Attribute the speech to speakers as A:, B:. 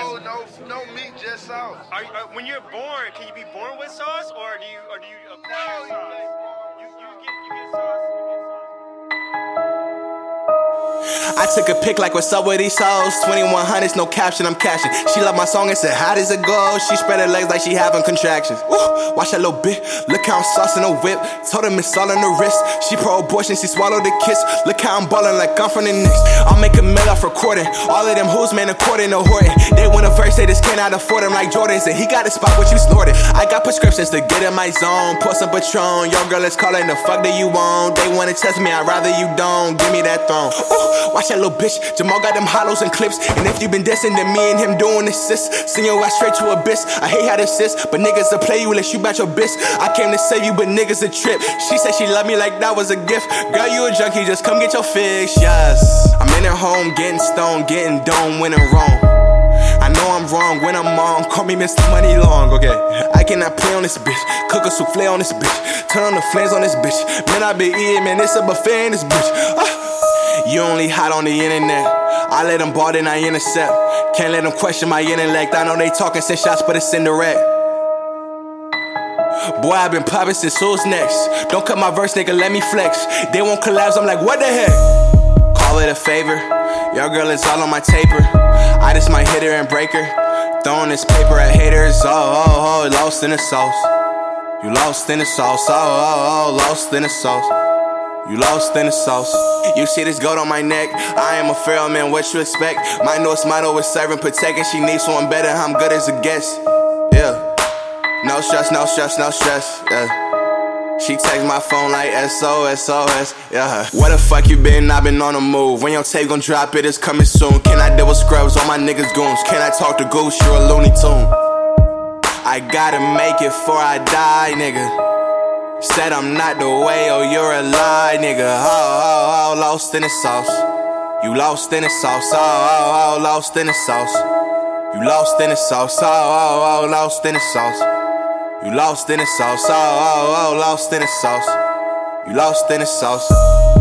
A: No, no, no meat, just sauce.
B: Are, you- uh, when you're born, can you be born with sauce, or do you, or do you acquire
A: No,
B: sauce? You, you get, you get sauce.
C: I took a pic like what's up with these hoes 2100s, no caption, I'm cashing. She loved my song and said, how does it go? She spread her legs like she having contractions. Woo, watch that little bit, look how I'm saucing the whip. Told him it's all in the wrist. She pro-abortion, she swallowed the kiss. Look how I'm ballin' like I'm from the Knicks. I'll make a mill off recording. All of them hoes, man, according to Horton. They want a verse, they just cannot afford them like Jordans And he got a spot what you snorted. I got prescriptions to get in my zone. Pour some Patron, your girl is calling the fuck that you want. They wanna test me, I'd rather you don't. Give me that throne. Ooh, watch that little bitch Jamal got them hollows and clips And if you been dissing, then me and him doing assists Send your ass straight to abyss I hate how this is But niggas will play you unless you bat your bitch I came to save you, but niggas a trip She said she love me like that was a gift Girl, you a junkie, just come get your fix, yes I'm in her home, getting stoned, getting dome, when I'm wrong I know I'm wrong when I'm on. Call me Mr. Money Long, okay? I cannot play on this bitch. Cook a souffle on this bitch. Turn on the flames on this bitch. Man, I be eating, man. It's a buffet in this bitch. Ah. You only hot on the internet. I let them ball, then I intercept. Can't let them question my intellect. I know they talking, send shots, but it's indirect. Boy, i been popping since who's next. Don't cut my verse, nigga, let me flex. They won't collapse, I'm like, what the heck? Call it a favor. Your girl is all on my taper. I just might hit her and break her. Throwing this paper at haters. Oh, oh, oh, lost in the sauce. You lost in the sauce. Oh, oh, oh, lost in the sauce. You lost in the sauce. You see this goat on my neck. I am a feral man, what you expect? My nose motto is serving, protecting. She needs someone better. I'm good as a guest. Yeah. No stress, no stress, no stress. Yeah. She text my phone like SOS, SOS. Yeah. Where the fuck you been? i been on the move. When your tape gon' drop, it is coming soon. Can I deal with scrubs? All my niggas goons. Can I talk to Goose? You're a Looney Tune. I gotta make it before I die, nigga. Said I'm not the way, oh, you're a lie, nigga. Oh, oh, oh, lost in the sauce. You lost in the sauce. Oh, oh, oh, lost in the sauce. You lost in the sauce. Oh, oh, oh, lost in the sauce. You lost in the sauce. Oh, oh, oh, lost in the sauce. You lost in the sauce.